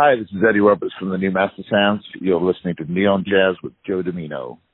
Hi, this is Eddie Roberts from the New Master Sounds. You're listening to Neon Jazz with Joe Domino.